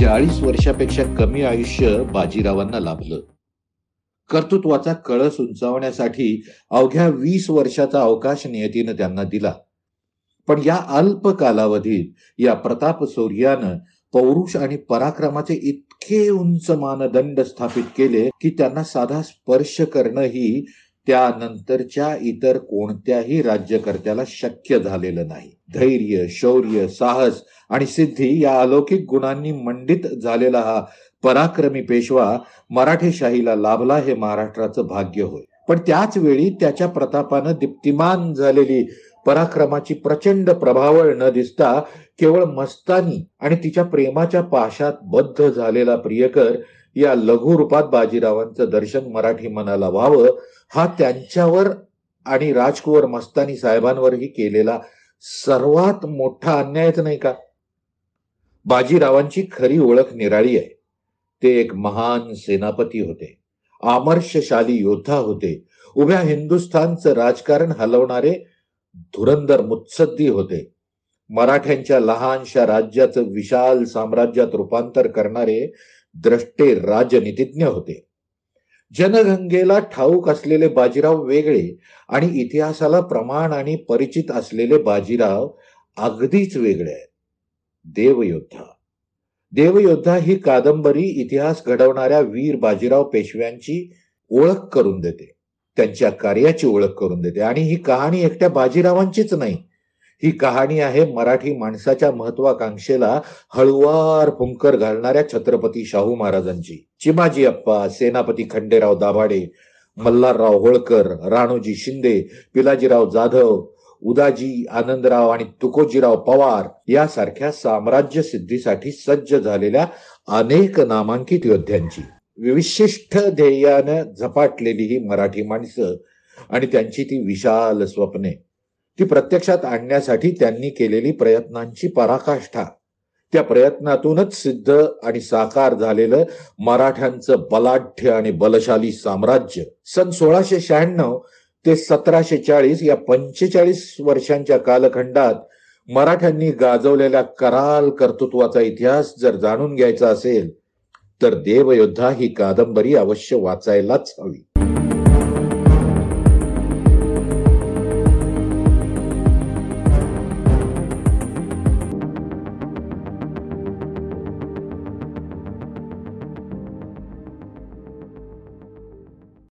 चाळीस वर्षापेक्षा कमी आयुष्य बाजीरावांना लाभलं. कर्तृत्वाचा कळस उंचावण्यासाठी अवघ्या वीस वर्षाचा अवकाश नियतीनं त्यांना दिला. पण या अल्प कालावधीत या प्रताप शौर्यानं पौरुष आणि पराक्रमाचे इतके उंच मानदंड स्थापित केले की त्यांना साधा स्पर्श करणंही त्यानंतरच्या इतर कोणत्याही राज्यकर्त्याला शक्य झालेलं नाही. धैर्य शौर्य साहस आणि सिद्धी या अलौकिक गुणांनी मंडित झालेला हा पराक्रमी पेशवा मराठेशाहीला लाभला हे महाराष्ट्राचं भाग्य होय. पण त्याच वेळी त्याच्या प्रतापानं दीप्तिमान झालेली पराक्रमाची प्रचंड प्रभावळ न दिसता केवळ मस्तानी आणि तिच्या प्रेमाच्या पाशात बद्ध झालेला प्रियकर या लघु रूपात बाजीरावांचं दर्शन मराठी मनाला व्हावं हा त्यांच्यावर आणि राजकुवर मस्तानी साहेबांवरही केलेला सर्वात मोठा अन्यायच नाही का? बाजीरावांची खरी ओळख निराळी आहे. ते एक महान सेनापती होते आमर्षशाली योद्धा होते. उभ्या हिंदुस्थानचं राजकारण हलवणारे धुरंदर मुत्सद्दी होते. मराठ्यांच्या लहानशा राज्याचं विशाल साम्राज्यात रूपांतर करणारे द्रष्टे राजनीतिज्ञ होते. जनगंगेला ठाऊक असलेले बाजीराव वेगळे आणि इतिहासाला प्रमाण आणि परिचित असलेले बाजीराव अगदीच वेगळे आहेत. देवयोद्धा. देवयोद्धा ही कादंबरी इतिहास घडवणाऱ्या वीर बाजीराव पेशव्यांची ओळख करून देते. त्यांच्या कार्याची ओळख करून देते आणि ही कहाणी एकट्या बाजीरावांचीच नाही ही कहाणी आहे मराठी माणसाच्या महत्वाकांक्षेला हळुवार फुंकर घालणाऱ्या छत्रपती शाहू महाराजांची. चिमाजी अप्पा सेनापती खंडेराव दाभाडे मल्हारराव होळकर राणोजी शिंदे पिलाजीराव जाधव उदाजी आनंदराव आणि तुकोजीराव पवार यासारख्या साम्राज्य सिद्धीसाठी सज्ज झालेल्या अनेक नामांकित योद्ध्यांची. विशिष्ट ध्येयानं झपाटलेली ही मराठी माणसं आणि त्यांची ती विशाल स्वप्ने. ती प्रत्यक्षात आणण्यासाठी त्यांनी केलेली प्रयत्नांची पराकाष्ठा. त्या प्रयत्नातूनच सिद्ध आणि साकार झालेलं मराठ्यांचं बलाढ्य आणि बलशाली साम्राज्य. सन सोळाशे शहाण्णव ते सतराशे चाळीस या पंचेचाळीस वर्षांच्या कालखंडात मराठ्यांनी गाजवलेल्या कराल कर्तृत्वाचा इतिहास जर जाणून घ्यायचा असेल तर देवयोद्धा ही कादंबरी अवश्य वाचायलाच हवी.